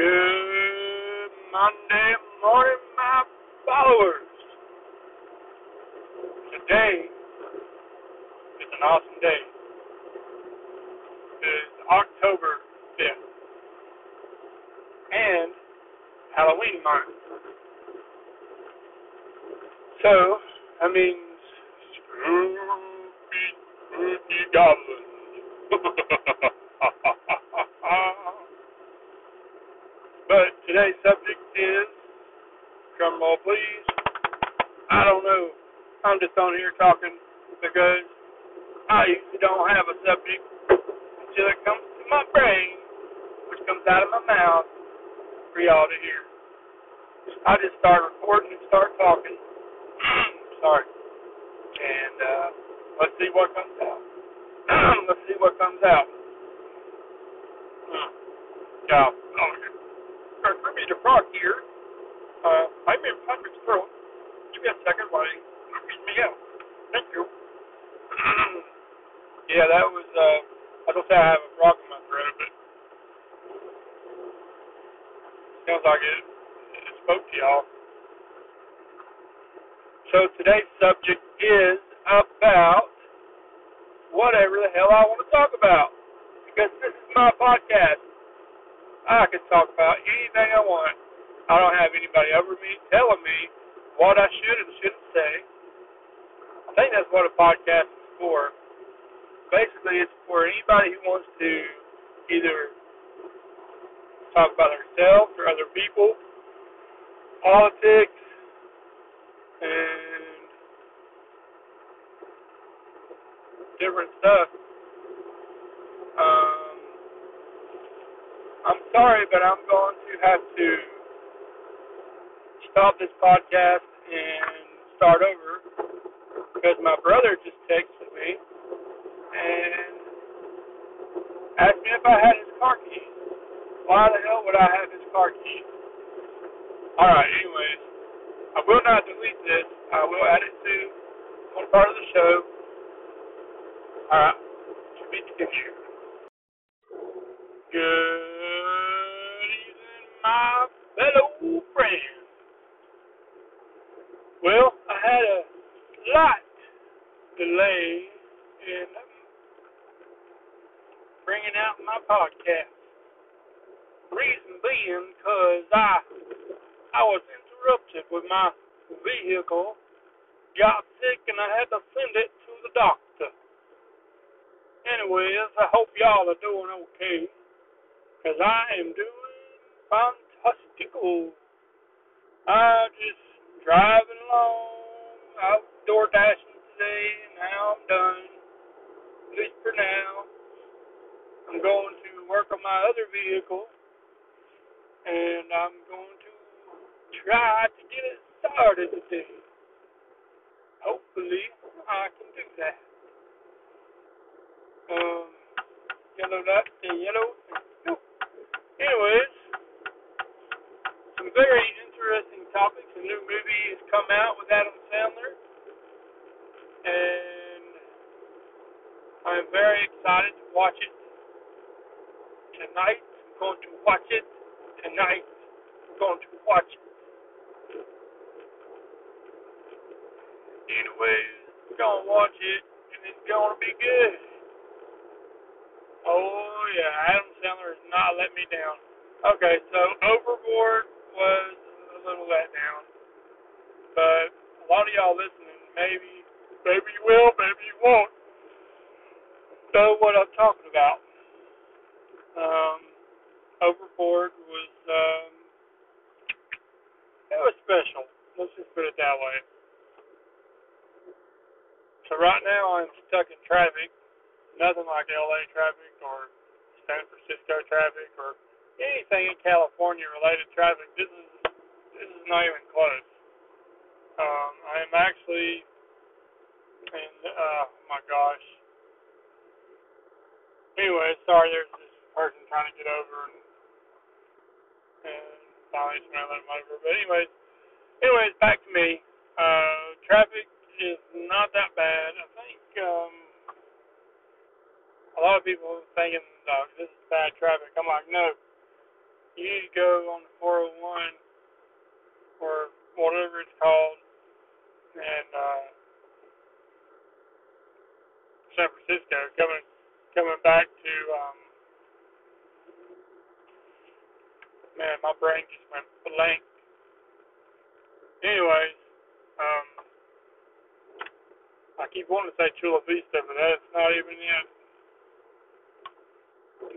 Good Monday morning, my followers. Today is an awesome day. It is October 5th and Halloween month. So, that means spooky, spooky goblins. But today's subject is, drum roll please, I don't know. I'm just on here talking because I usually don't have a subject until it comes to my brain, which comes out of my mouth for y'all to hear. I just start recording and start talking. Sorry. And uh, let's see what comes out. let's see what comes out. Yeah. Me depart here. Uh, I'm in Patrick's throat. Give me a second while he read me out. Thank you. yeah, that was, uh, I don't say I have a frog in my throat, but sounds like it, it spoke to y'all. So today's subject is about whatever the hell I want to talk about. Because this is my podcast. I can talk about anything I want. I don't have anybody over me telling me what I should and shouldn't say. I think that's what a podcast is for. Basically, it's for anybody who wants to either talk about themselves or other people, politics, and different stuff. Um, I'm sorry, but I'm going to have to stop this podcast and start over because my brother just texted me and asked me if I had his car keys. Why the hell would I have his car keys? Alright, anyways, I will not delete this. I will add it to one part of the show. Alright, to be. Good fellow friends. Well, I had a slight delay in bringing out my podcast. Reason being, because I I was interrupted with my vehicle, got sick, and I had to send it to the doctor. Anyways, I hope y'all are doing okay, because I am doing fantastical. I'm just driving along, out DoorDashing today, and now I'm done. At least for now. I'm going to work on my other vehicle, and I'm going to try to get it started today. Hopefully, I can do that. Um, yellow dot, yellow. Anyways, some very interesting topics. A new movie has come out with Adam Sandler, and I'm very excited to watch it tonight. I'm going to watch it tonight. I'm going to watch it. Anyways, I'm going to watch it, and it's going to be good. Oh, yeah, Adam Sandler has not let me down. Okay, so Overboard was a little let down. But a lot of y'all listening, maybe, maybe you will, maybe you won't, know what I'm talking about. Um, Overboard was, um, it was special. Let's just put it that way. So right now I'm stuck in traffic. Nothing like LA traffic or San Francisco traffic or anything in California related traffic, this is this is not even close. Um, I am actually, and uh, oh my gosh. Anyway, sorry, there's this person trying to get over, and, and finally somebody let him over. But anyways, anyways, back to me. Uh, traffic is not that bad. I think um, a lot of people thinking, oh, this is bad traffic. I'm like, no you need to go on the 401 or whatever it's called, and uh, San Francisco, coming coming back to um, man, my brain just went blank. Anyways, um, I keep wanting to say Chula Vista, but that's not even it.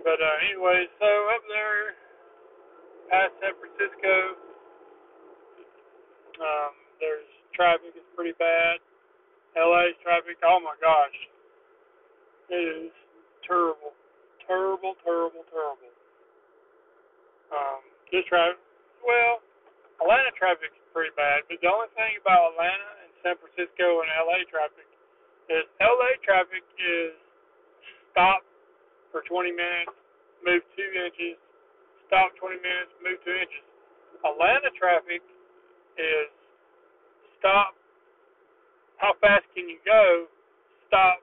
But uh, anyway, so up there past San Francisco, um, there's traffic is pretty bad. LA's traffic, oh my gosh, it is terrible, terrible, terrible, terrible. Um, this traffic, well, Atlanta traffic is pretty bad, but the only thing about Atlanta and San Francisco and LA traffic is LA traffic is stop for 20 minutes, move two inches, stop 20 minutes, move two inches. Atlanta traffic is stop, how fast can you go, stop,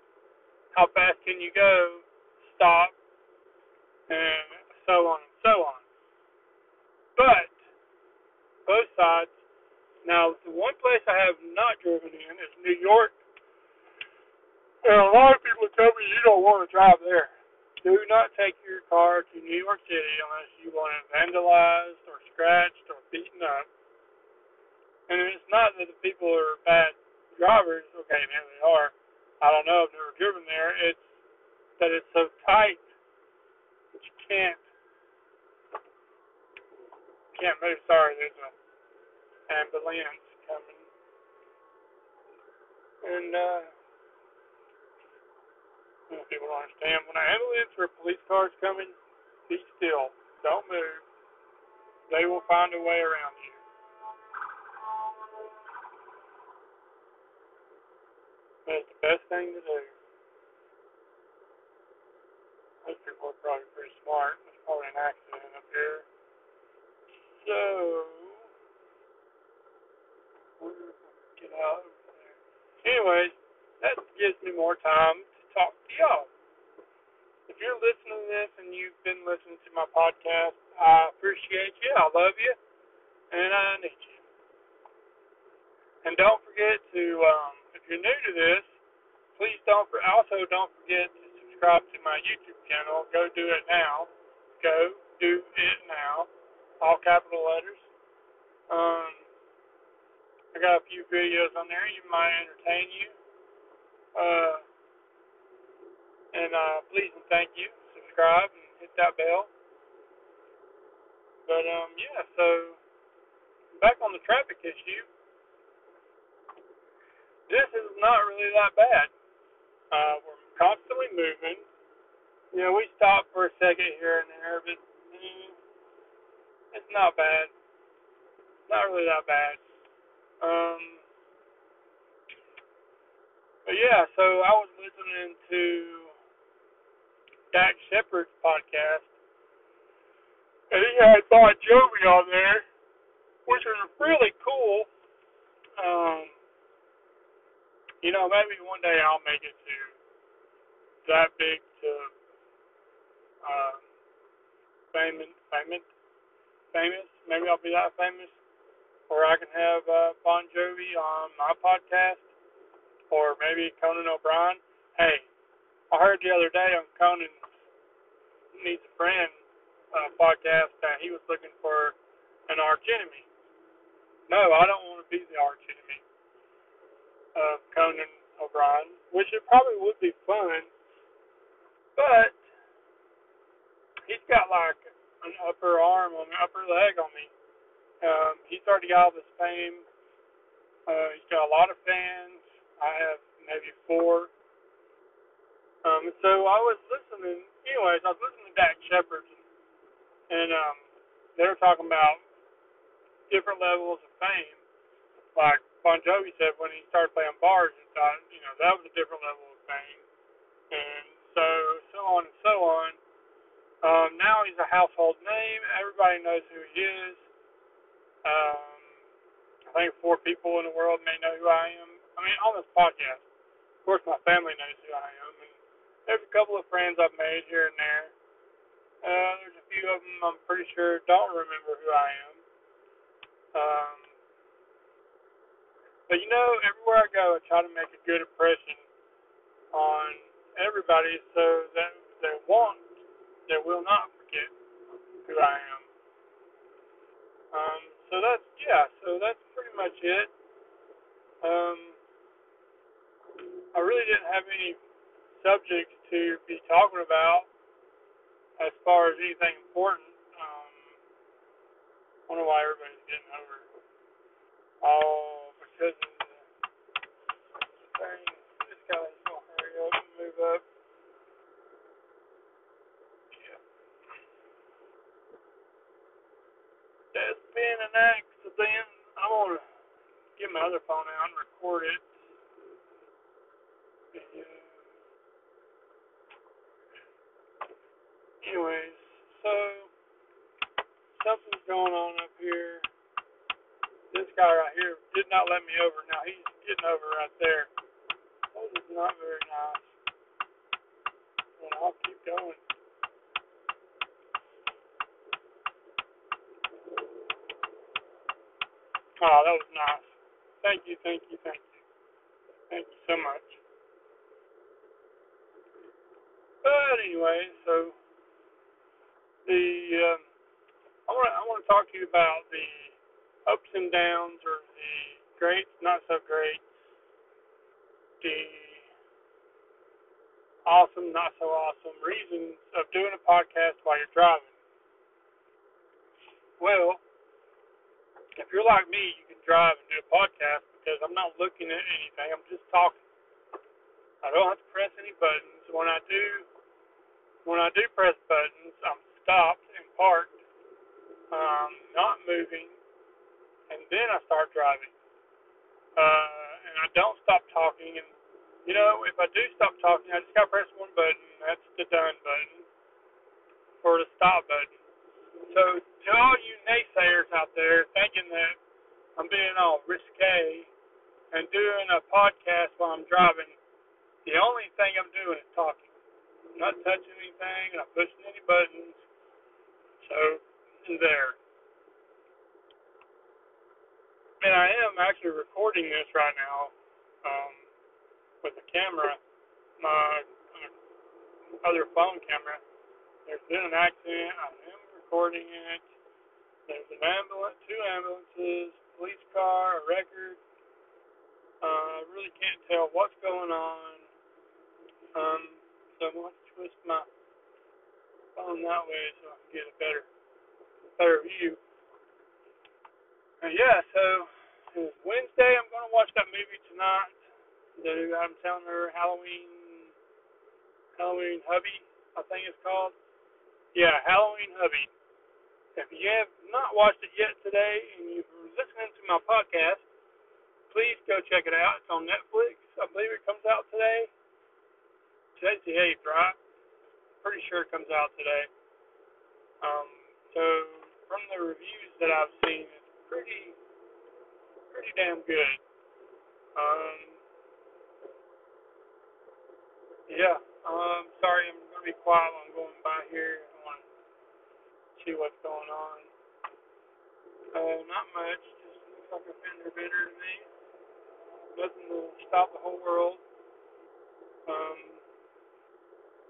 how fast can you go, stop, and so on and so on. But, both sides, now the one place I have not driven in is New York and a lot of people tell me you don't want to drive there. Do not take your car to New York City unless you want it vandalized or scratched or beaten up. And it's not that the people are bad drivers. Okay, maybe they are. I don't know. I've never driven there. It's that it's so tight that you can't can't move. Sorry, there's a ambulance coming. And uh people don't understand. When an ambulance or a police car is coming, be still. Don't move. They will find a way around you. That's the best thing to do. Those people are probably pretty smart. There's probably an accident up here. So, we're going to get out of there. Anyways, that gives me more time talk to y'all. If you're listening to this and you've been listening to my podcast, I appreciate you. I love you, and I need you. And don't forget to, um, if you're new to this, please don't. Also, don't forget to subscribe to my YouTube channel. Go do it now. Go do it now. All capital letters. Um, I got a few videos on there. You might entertain you. Uh, and uh, please and thank you. Subscribe and hit that bell. But um, yeah, so back on the traffic issue. This is not really that bad. Uh, we're constantly moving. You know, we stop for a second here and there, but mm, it's not bad. Not really that bad. Um, but yeah, so I was listening to Dax Shepard's podcast, and he had Bon Jovi on there, which was really cool. Um, you know, maybe one day I'll make it to that big to um, famous, famous, famous. Maybe I'll be that famous, or I can have uh, Bon Jovi on my podcast, or maybe Conan O'Brien. Hey, I heard the other day on Conan Needs a Friend uh, podcast that he was looking for an arch enemy. No, I don't want to be the arch enemy of Conan O'Brien, which it probably would be fun, but he's got like an upper arm on me, upper leg on me. Um, he started to get all this fame. Uh, he's got a lot of fans. I have maybe four. Um, so I was listening anyways, I was listening to Dax Shepard, and um, they were talking about different levels of fame. Like Bon Jovi said, when he started playing bars, he thought, you know, that was a different level of fame, and so so on and so on. Um, now he's a household name. Everybody knows who he is. Um, I think four people in the world may know who I am. I mean, on this podcast. Of course, my family knows who I am. And there's a couple of friends I've made here and there. Uh, there's a few of them I'm pretty sure don't remember who I am. Um, but you know, everywhere I go, I try to make a good impression on everybody so that they won't, they will not forget who I am. Um, so that's yeah, so that's pretty much it. Um, I really didn't have any subjects to be talking about as far as anything important. Um, I wonder why everybody's getting over. Oh, because of the thing. This guy's gonna hurry up and move up. Yeah. There's been an accident. I'm gonna get my other phone out and record it. Yeah. Anyways, so something's going on up here. This guy right here did not let me over. Now he's getting over right there. That is not very nice. And I'll keep going. Oh, that was nice. Thank you, thank you, thank you. Thank you so much. But anyway, so the um, I want I want to talk to you about the ups and downs greats, not so great, the awesome, not so awesome reasons of doing a podcast while you're driving. Well, if you're like me, you can drive and do a podcast because I'm not looking at anything. I'm just talking. I don't have to press any buttons. When I do, when I do press buttons, I'm stopped and parked, um, not moving, and then I start driving. Uh, and I don't stop talking. And you know, if I do stop talking, I just gotta press one button. That's the done button, or the stop button. So to all you naysayers out there thinking that I'm being all risque and doing a podcast while I'm driving, the only thing I'm doing is talking. I'm not touching anything, I'm not pushing any buttons. So there. And I am actually recording this right now um, with a camera, my other phone camera. There's been an accident. I am recording it. There's an ambulance, two ambulances, police car, a record. Uh, I really can't tell what's going on. Um, so I'm going to twist my phone that way so I can get a better, better view. Uh, yeah, so Wednesday. I'm going to watch that movie tonight. The I'm telling her Halloween, Halloween Hubie, I think it's called. Yeah, Halloween Hubie. If you have not watched it yet today and you're listening to my podcast, please go check it out. It's on Netflix. I believe it comes out today. Today's the 8th, right? Pretty sure it comes out today. Um, so, from the reviews that I've seen, pretty, pretty damn good. Um, yeah, um, sorry, I'm to be quiet while I'm going by here. I want to see what's going on. Uh, not much. Just looks like a fender bender to me. Nothing to stop the whole world. Um,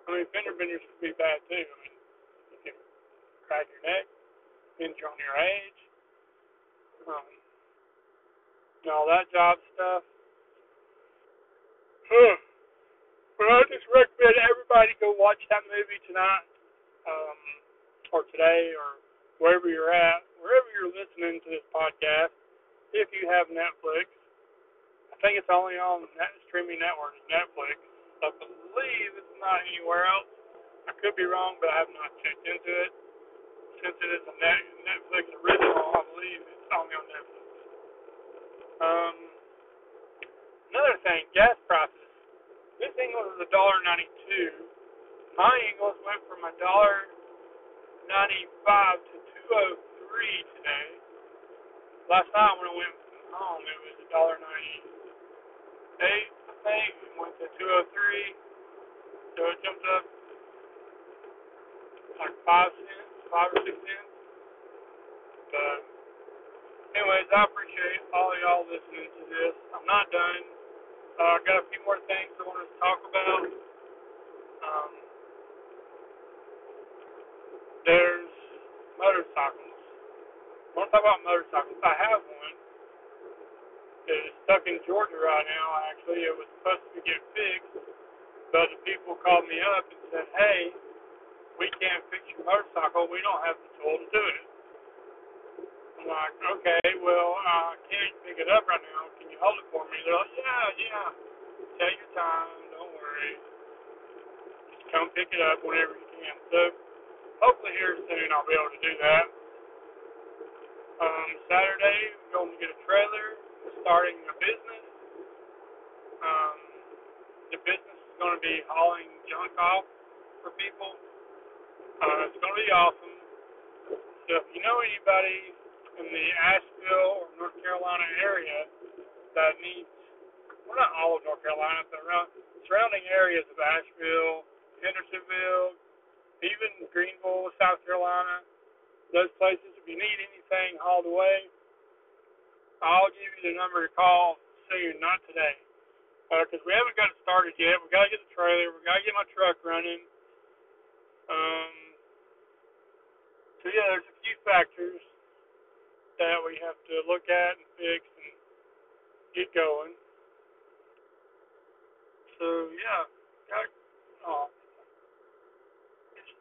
I mean, fender benders would be bad too. I mean, you can crack your neck, injure on your age, um, and all that job stuff. Huh. But I just recommend everybody go watch that movie tonight, um, or today, or wherever you're at, wherever you're listening to this podcast. If you have Netflix, I think it's only on that streaming network, Netflix. I believe it's not anywhere else. I could be wrong, but I have not checked into it. Since it is a net, Netflix original, I believe it's only on Netflix. Um, another thing, gas prices. This Ingles is a dollar ninety-two. My Ingles went from a dollar ninety-five to two oh three today. Last night when I went home, it was a dollar ninety-eight. I think it went to two oh three. So it jumped up like five cents, five or six cents. But anyways, I appreciate all y'all listening to this. I'm not done. Uh, I got a few more things I want to talk about. Um, there's motorcycles. I want to talk about motorcycles. I have one. It's stuck in Georgia right now. Actually, it was supposed to get fixed, but the people called me up and said, "Hey, we can't fix your motorcycle. We don't have the tool to do it." I'm like, "Okay, well, I can't pick it up right now. Can you hold it for me?" They're like, "Yeah, yeah. Take your time. Don't worry. Just come pick it up whenever you can." So hopefully here soon I'll be able to do that. Um, Saturday, I'm going to get a trailer, starting a business. Um, the business is going to be hauling junk off for people. Uh, it's going to be awesome. So if you know anybody in the Asheville or North Carolina area that needs, well, not all of North Carolina, but around surrounding areas of Asheville, Hendersonville, even Greenville, South Carolina, those places, if you need anything hauled away, I'll give you the number to call soon, not today. Because uh, we haven't got it started yet. we got to get the trailer. we got to get my truck running. Um, so, yeah, there's a few factors that we have to look at and fix and get going. So, yeah, got, oh,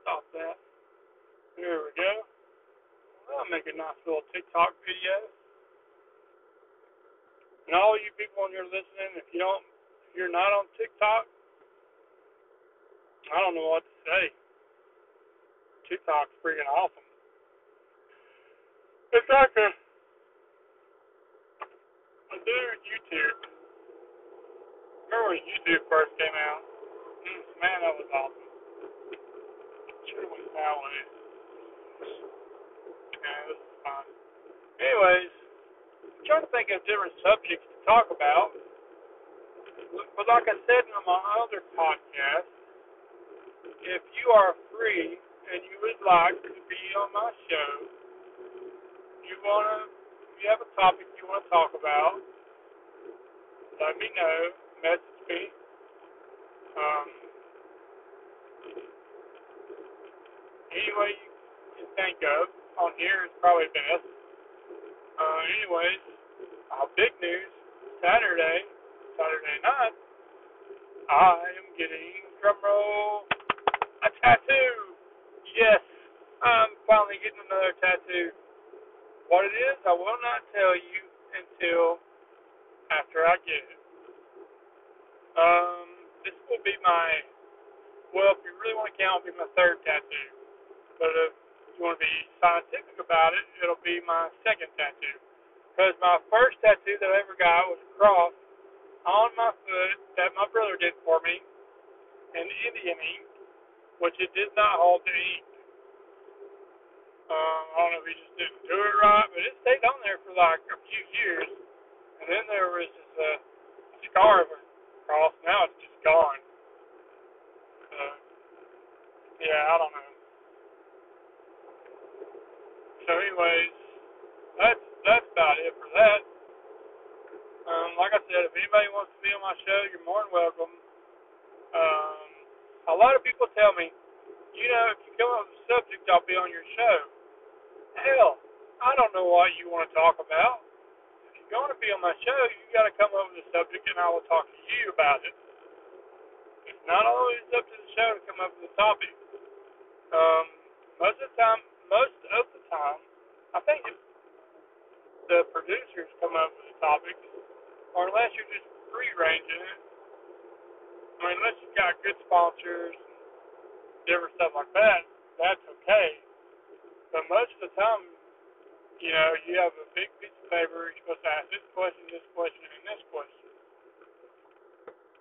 stop that. There we go. I'll make a nice little TikTok video. And all you people on here listening, if you don't, if you're not on TikTok, I don't know what to say. TikTok's freaking awesome. It's like a, dude YouTube. Remember when YouTube first came out? Mm, man, that was awesome sure was way. Yeah, this is fine. Anyways, I'm trying to think of different subjects to talk about. But like I said in my other podcast, if you are free and you would like to be on my show, you wanna if you have a topic you want to talk about, let me know, message me. Um, any way you can think of on here is probably best. Uh, anyways, uh, big news Saturday, Saturday night, I am getting drumroll a tattoo. Yes, I'm finally getting another tattoo. What it is, I will not tell you until after I get it. Um, this will be my, well, if you really want to count, it'll be my third tattoo. But if you want to be scientific about it, it'll be my second tattoo. Because my first tattoo that I ever got was a cross on my foot that my brother did for me in Indian ink, which it did not hold the ink. Um, I don't know if he just didn't do it right, but it stayed on there for like a few years. And then there was this uh, scar of a cross. Now it's just gone. Uh, yeah, I don't know so anyways, that's that's about it for that. Um, like I said, if anybody wants to be on my show, you're more than welcome. Um, a lot of people tell me, you know, if you come up with a subject, I'll be on your show. Hell, I don't know what you want to talk about. If you're going to be on my show, you got to come up with a subject, and I will talk to you about it. It's not always up to the show to come up with a topic. Um, most of the time, most of the time, I think if the producers come up with a topic, or unless you're just free ranging it, I mean, unless you've got good sponsors different stuff like that, that's okay. But most of the time, you know, you have a big piece of paper, you're supposed to ask this question, this question, and this question.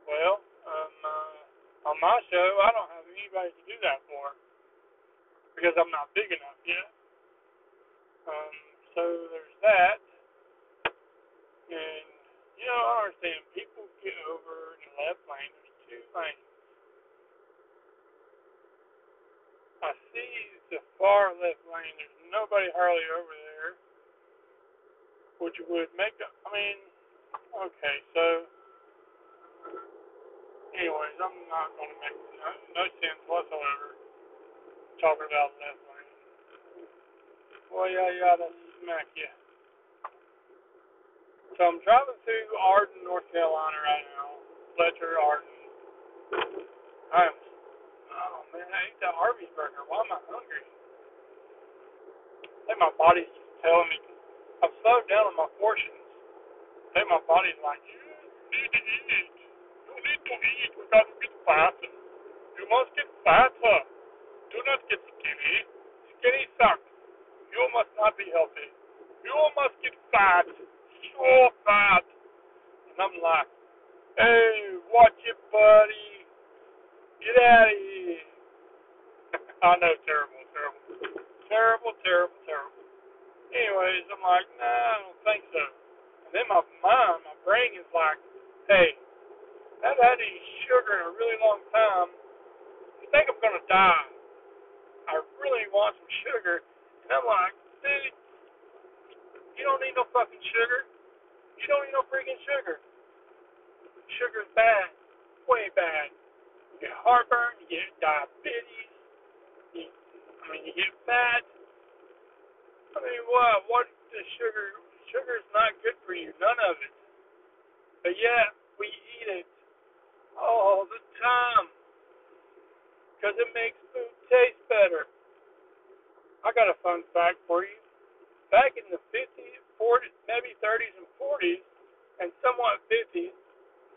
Well, um, uh, on my show, I don't have anybody to do that for because I'm not big enough yet. Um, so there's that. And, you know, I understand people get over in the left lane. There's two lanes. I see the far left lane. There's nobody hardly over there, which would make. I mean, okay, so. Anyways, I'm not going to make no, sense whatsoever talking about left lane. Well, yeah, yeah, that's smack you. So I'm driving through Arden, North Carolina right now. Fletcher, Arden. I'm, oh man, I ate that Arby's burger. Why am I hungry? I think my body's just telling me. I've slowed down on my portions. I think my body's like, you need to eat. You need to eat without get fat. You must get fatter. Do not get skinny. Skinny sucks. You must not be healthy. You must get fat. So fat. And I'm like, hey, watch it, buddy. Get out of here. Oh, I know, terrible, terrible. Terrible, terrible, terrible. Anyways, I'm like, nah, I don't think so. And then my mind, my brain is like, hey, I haven't had any sugar in a really long time. I think I'm to die. I really want some sugar. And I'm like, dude, you don't need no fucking sugar. You don't need no freaking sugar. Sugar's bad. Way bad. Get heartburn, you get diabetes, you, I mean, you get fat. I mean, what? What the sugar? Sugar is not good for you. None of it. But yet, we eat it all the time because it makes food taste better. I got a fun fact for you. Back in the 50s, 40s, maybe 30s and 40s, and somewhat 50s,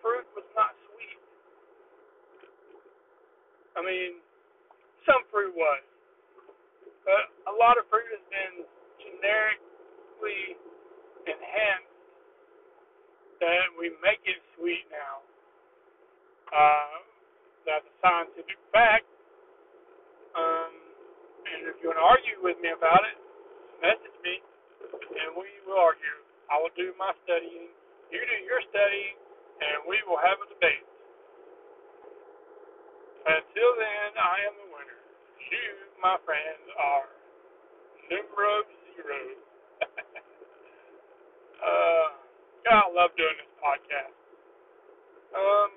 fruit was not. I mean, some fruit was, but a lot of fruit has been generically enhanced that we make it sweet now. Uh, that's a scientific fact. Um, and if you want to argue with me about it, message me, and we will argue. I will do my studying, you do your studying, and we will have a debate. Until then, I am the winner. You, my friends, are numero zero. uh, God, I love doing this podcast. Um,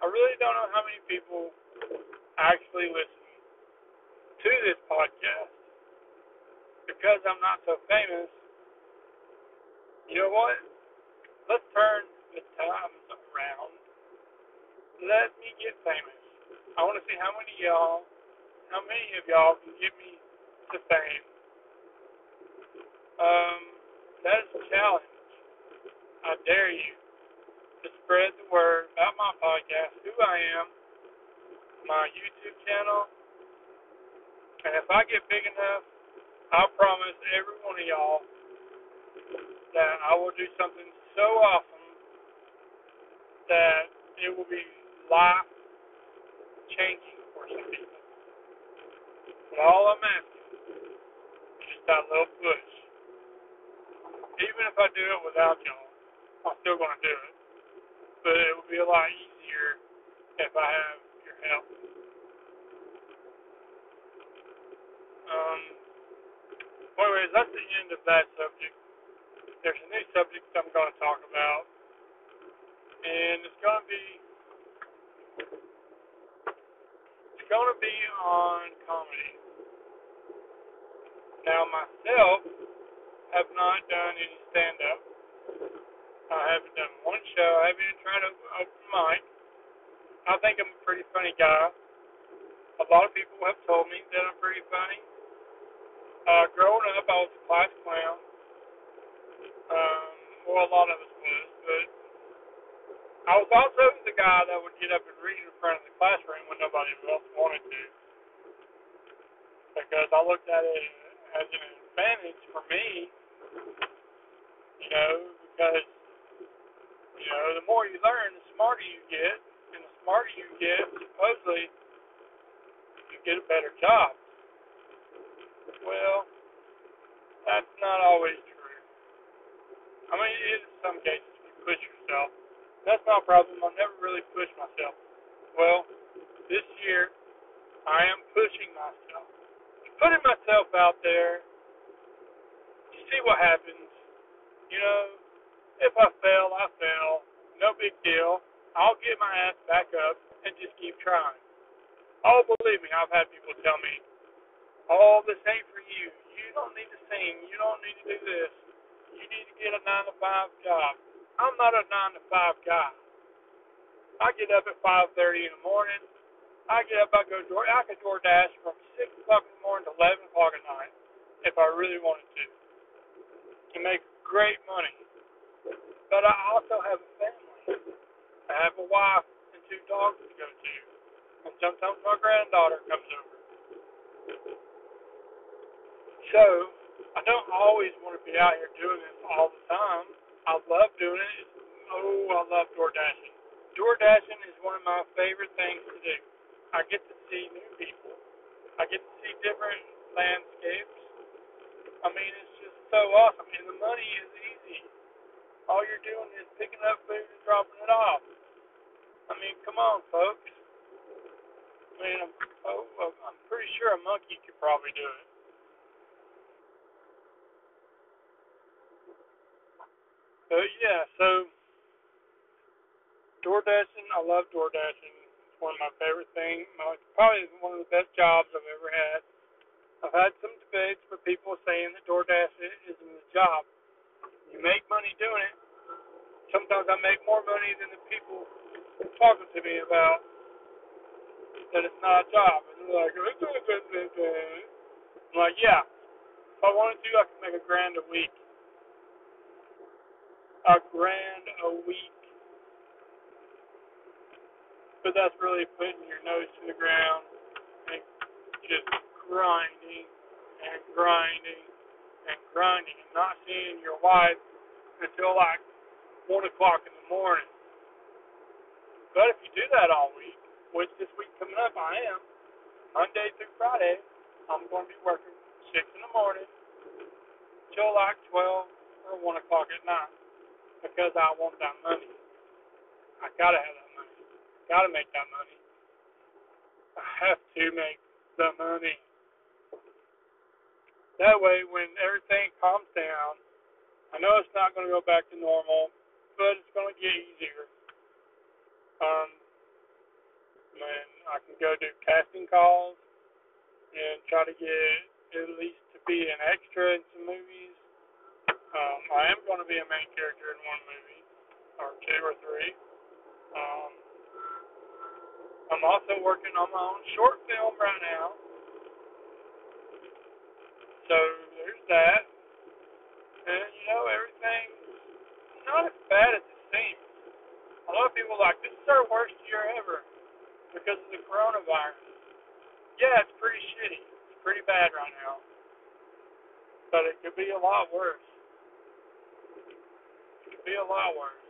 I really don't know how many people actually listen to this podcast because I'm not so famous. You know what? Let's turn the times around let me get famous. I want to see how many y'all, how many of y'all can get me to fame. Um, that is a challenge. I dare you to spread the word about my podcast, who I am, my YouTube channel, and if I get big enough, I promise every one of y'all that I will do something so awesome that it will be life changing for some people. But all I'm asking is that little push. Even if I do it without y'all, I'm still going to do it. But it would be a lot easier if I have your help. Um, anyways, that's the end of that subject. There's a new subject I'm going to talk about, and it's going to be it's going to be on comedy. Now, myself, have not done any stand up. I haven't done one show. I haven't even tried to open mic. I think I'm a pretty funny guy. A lot of people have told me that I'm pretty funny. Uh, growing up, I was a class clown. Um, well, a lot of us was, but I was also the guy that would get up and read in front of the classroom when nobody else wanted to. Because I looked at it as an advantage for me, you know, because, you know, the more you learn, the smarter you get. And the smarter you get, supposedly, you get a better job. Well, that's not always true. I mean, in some cases you push yourself that's not a problem. I'll never really push myself. Well, this year, I am pushing myself putting myself out there to see what happens. You know, if I fail, I fail. No big deal. I'll get my ass back up and just keep trying. Oh, believe me, I've had people tell me, "Oh, this ain't for you. You don't need to sing. You don't need to do this. You need to get a nine to five job." I'm not a nine to five guy. I get up at five thirty in the morning. I get up, I go door. I could DoorDash from six o'clock in the morning to eleven o'clock at night if I really wanted to, to make great money. But I also have a family. I have a wife and two dogs to go to, and sometimes my granddaughter comes over. So I don't always want to be out here doing this all the time. I love doing it. Oh, I love DoorDashing. DoorDashing is one of my favorite things to do. I get to see new people. I get to see different landscapes. I mean, it's just so awesome. And the money is easy. All you're doing is picking up food and dropping it off. I mean, come on, folks. I mean, I'm, oh, oh, I'm pretty sure a monkey could probably do it. But yeah, so DoorDashing, I love DoorDashing. It's one of my favorite things. Probably one of the best jobs I've ever had. I've had some debates with people saying that DoorDash isn't a job. You make money doing it. Sometimes I make more money than the people talking to me about that it's not a job. And they're like, I'm like, yeah. If I wanted to, I could make a grand a week a grand a week. But that's really putting your nose to the ground and just grinding and grinding and grinding and not seeing your wife until like one o'clock in the morning. But if you do that all week, which this week coming up I am, Monday through Friday, I'm going to be working six in the morning till like twelve or one o'clock at night because I want that money. I gotta have that money. Gotta make that money. I have to make the money. That way, when everything calms down, I know it's not going to go back to normal, but it's going to get easier. Um, when I can go do casting calls and try to get at least to be an extra in some movies um, I am going to be a main character in one movie, or two or three. Um, I'm also working on my own short film right now. So there's that. And you know, everything's not as bad as it seems. A lot of people are like, this is our worst year ever because of the coronavirus. Yeah, it's pretty shitty. It's pretty bad right now. But it could be a lot worse be a lot worse.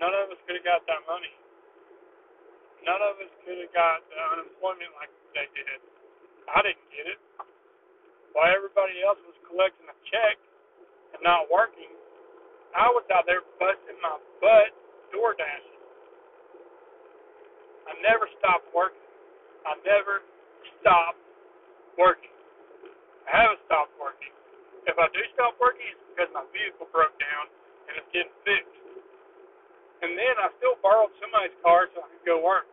None of us could have got that money. None of us could have got the unemployment like they did. I didn't get it. While everybody else was collecting a check and not working, I was out there busting my butt door dashing. I never stopped working. I never stopped working. I haven't stopped working. If I do stop working, it's because my vehicle broke down and it's getting fixed. And then I still borrowed somebody's car so I could go work.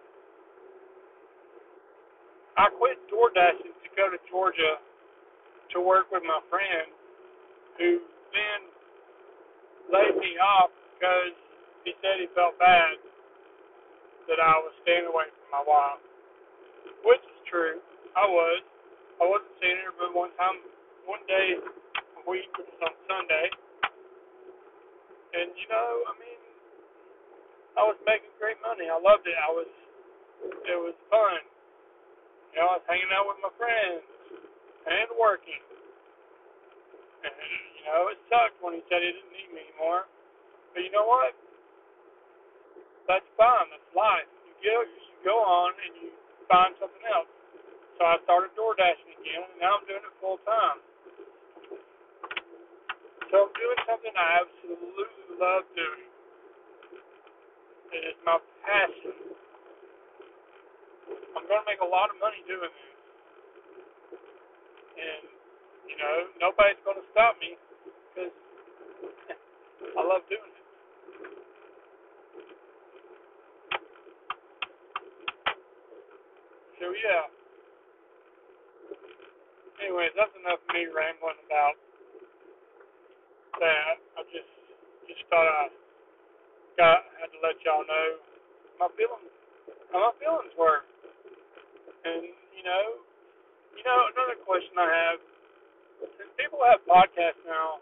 I quit door dashing to go to to work with my friend who then laid me off because he said he felt bad that I was staying away from my wife. Which is true. I was. I wasn't seeing her but one time one day a week, it on Sunday, and you know, I mean, I was making great money. I loved it. I was, it was fun. You know, I was hanging out with my friends and working. And you know, it sucked when he said he didn't need me anymore. But you know what? That's fine. That's life. You go, you go on and you find something else. So I started door dashing again, and now I'm doing it full time. So I'm doing something I absolutely love doing. It is my passion. I'm going to make a lot of money doing this. You know, nobody's going to stop me because I love doing it. So yeah. Anyways, that's enough of me rambling about that. I just just thought I got had to let y'all know my feelings how my feelings were. And you know, you know, another question I have: since people have podcasts now,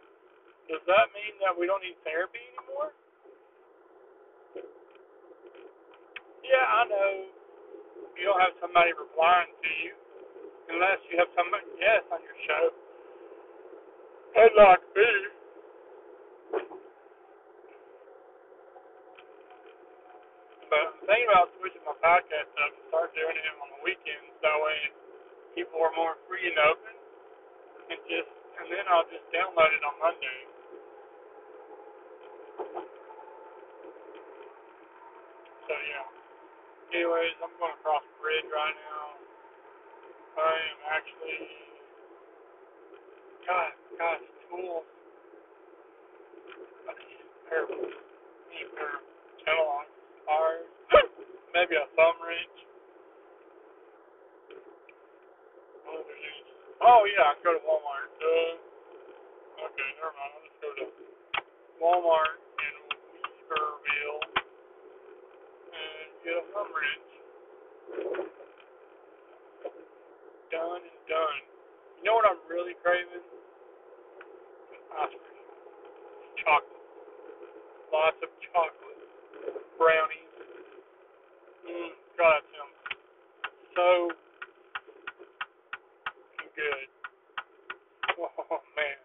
does that mean that we don't need therapy anymore? Yeah, I know you don't have somebody replying to you unless you have somebody yes on your show. Headlock B. But I'm thinking about switching my podcast up and start doing it on the weekends. That way people are more free and open and just and then I'll just download it on Monday. So yeah. Anyways, I'm going across the bridge right now. I am actually God, God, tools. A pair of of Kellogg pliers, maybe a thumb wrench. Oh, there's these. Oh yeah, go to Walmart. Uh, okay, never mind. I'll just go to Walmart in Weaverville and get a thumb wrench. Done and done. You know what I'm really craving? Chocolate. Lots of chocolate. Brownies. Mmm, God, that sounds so good. Oh man.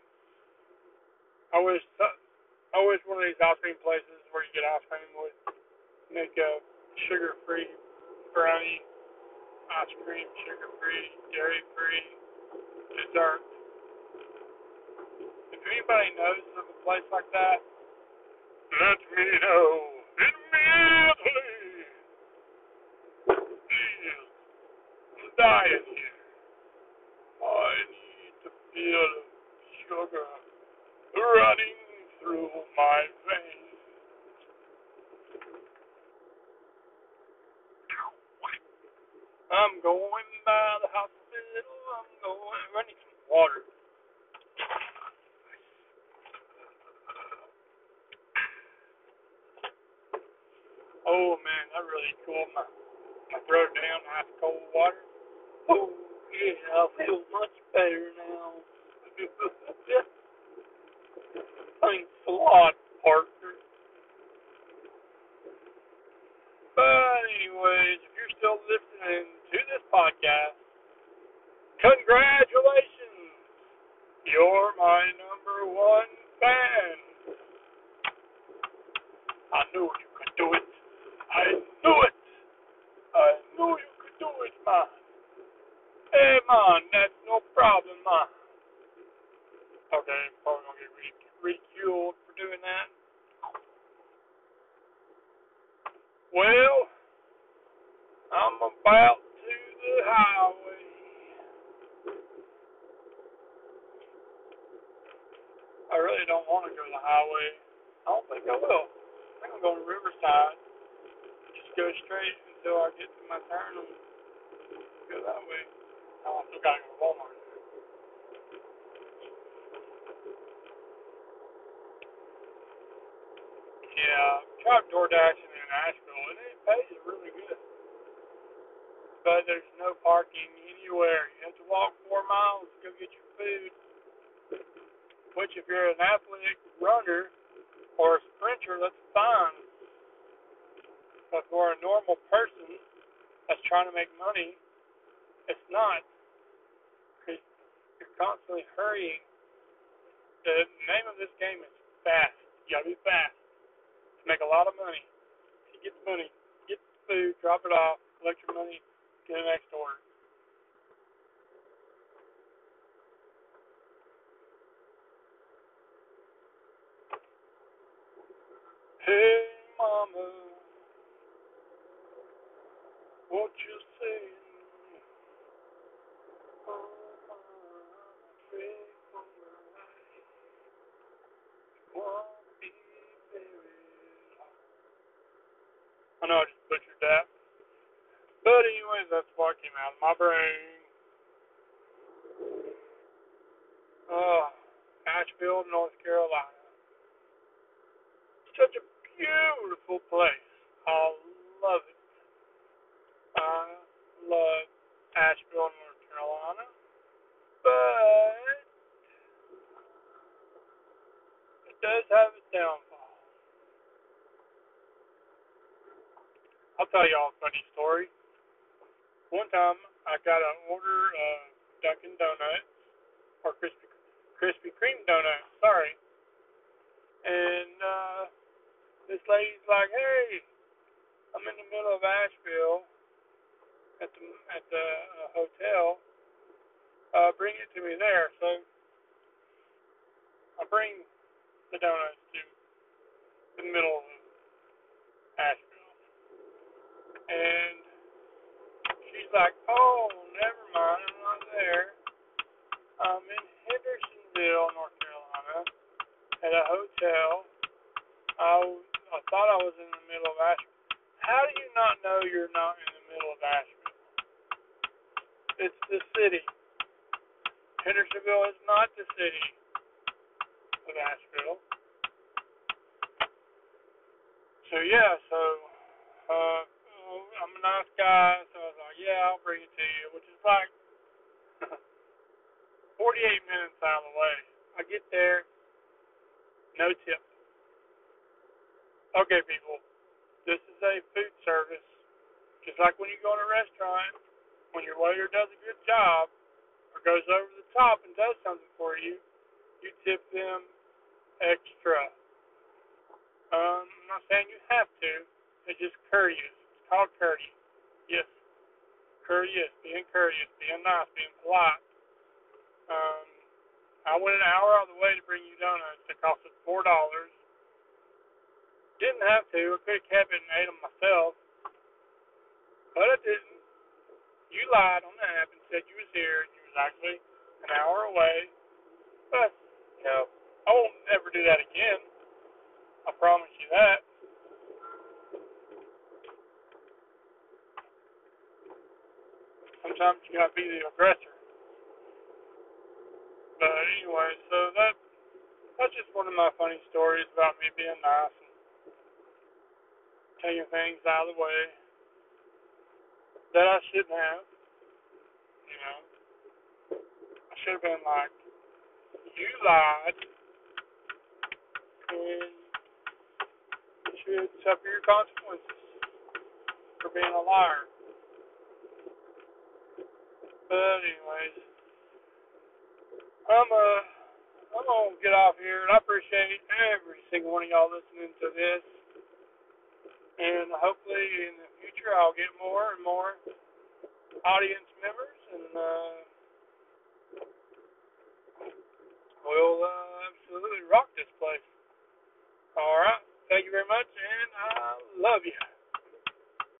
I wish I wish one of these ice cream places where you get ice cream would make a sugar free brownie ice cream, sugar free, dairy free dessert. If anybody knows of a place like that, let me know immediately. Please, I'm dying here. I need to feel sugar running through my veins. I'm going by the hospital. I'm going. I need some water. Oh man, that really cooled my my throat down. Nice cold water. Oh yeah, I feel much better now. Thanks a lot, partner. But anyways, if you're still listening to this podcast, congratulations! You're my number one fan. I knew you could do it. I knew it. I knew you could do it, man. Hey, man, that's no problem, man. Okay, probably gonna get ridiculed for doing that. Well, I'm about to the highway. I really don't want to to highway. I don't think I will. I think I'm going to Riverside. Just go straight until I get to my turn and go that way. Oh, I still gotta go to Walmart. Yeah, tried DoorDashing in Asheville and it pays really good. But there's no parking anywhere. You have to walk four miles to go get your food. Which if you're an athletic runner or a sprinter, that's fine. But for a normal person that's trying to make money, it's not. Because you're constantly hurrying. The name of this game is fast. You gotta be fast to make a lot of money. To get the money, get the food, drop it off, collect your money, get the next order. Hey, mama, what you saying? Oh, I know I just butchered that. But anyways, that's what came out of my brain. Uh, Asheville, North Carolina. Beautiful place. I love it. I love Asheville, North Carolina. But it does have its downfall. I'll tell y'all a funny story. One time I got an order of Dunkin' Donuts or Krispy Krispy Kreme donuts, sorry. And uh this lady's like, Hey, I'm in the middle of Asheville at the at the uh, hotel. Uh bring it to me there. So I bring the donuts to the middle of Asheville. And she's like, Oh, never mind, I'm not there. I'm in Hendersonville, North Carolina, at a hotel. I, I thought I was in the middle of Asheville. How do you not know you're not in the middle of Asheville? It's the city. Hendersonville is not the city of Asheville. So yeah, so uh, I'm a nice guy, so I was like, yeah, I'll bring it to you, which is like 48 minutes out of the way. I get there, no tip. Okay, people, this is a food service. Just like when you go in a restaurant, when your waiter does a good job or goes over the top and does something for you, you tip them extra. Um, I'm not saying you have to. It's just courteous. It's called courteous. Yes. Courteous, being courteous, being nice, being polite. Um, I went an hour out of the way to bring you donuts. It cost us four dollars. Didn't have to. I could have kept it and ate them myself, but I didn't. You lied on the app and said you was here. You was actually an hour away. But you know, I won't ever do that again. I promise you that. Sometimes you gotta be the aggressor. But anyway, so that that's just one of my funny stories about me being nice and taking things out of the way that I shouldn't have. You know, I should have been like, you lied, and you should suffer your consequences for being a liar. But anyways, I'm uh I'm gonna get off here, and I appreciate every single one of y'all listening to this. And hopefully in the future, I'll get more and more audience members, and uh, we'll uh, absolutely rock this place. All right, thank you very much, and I love you.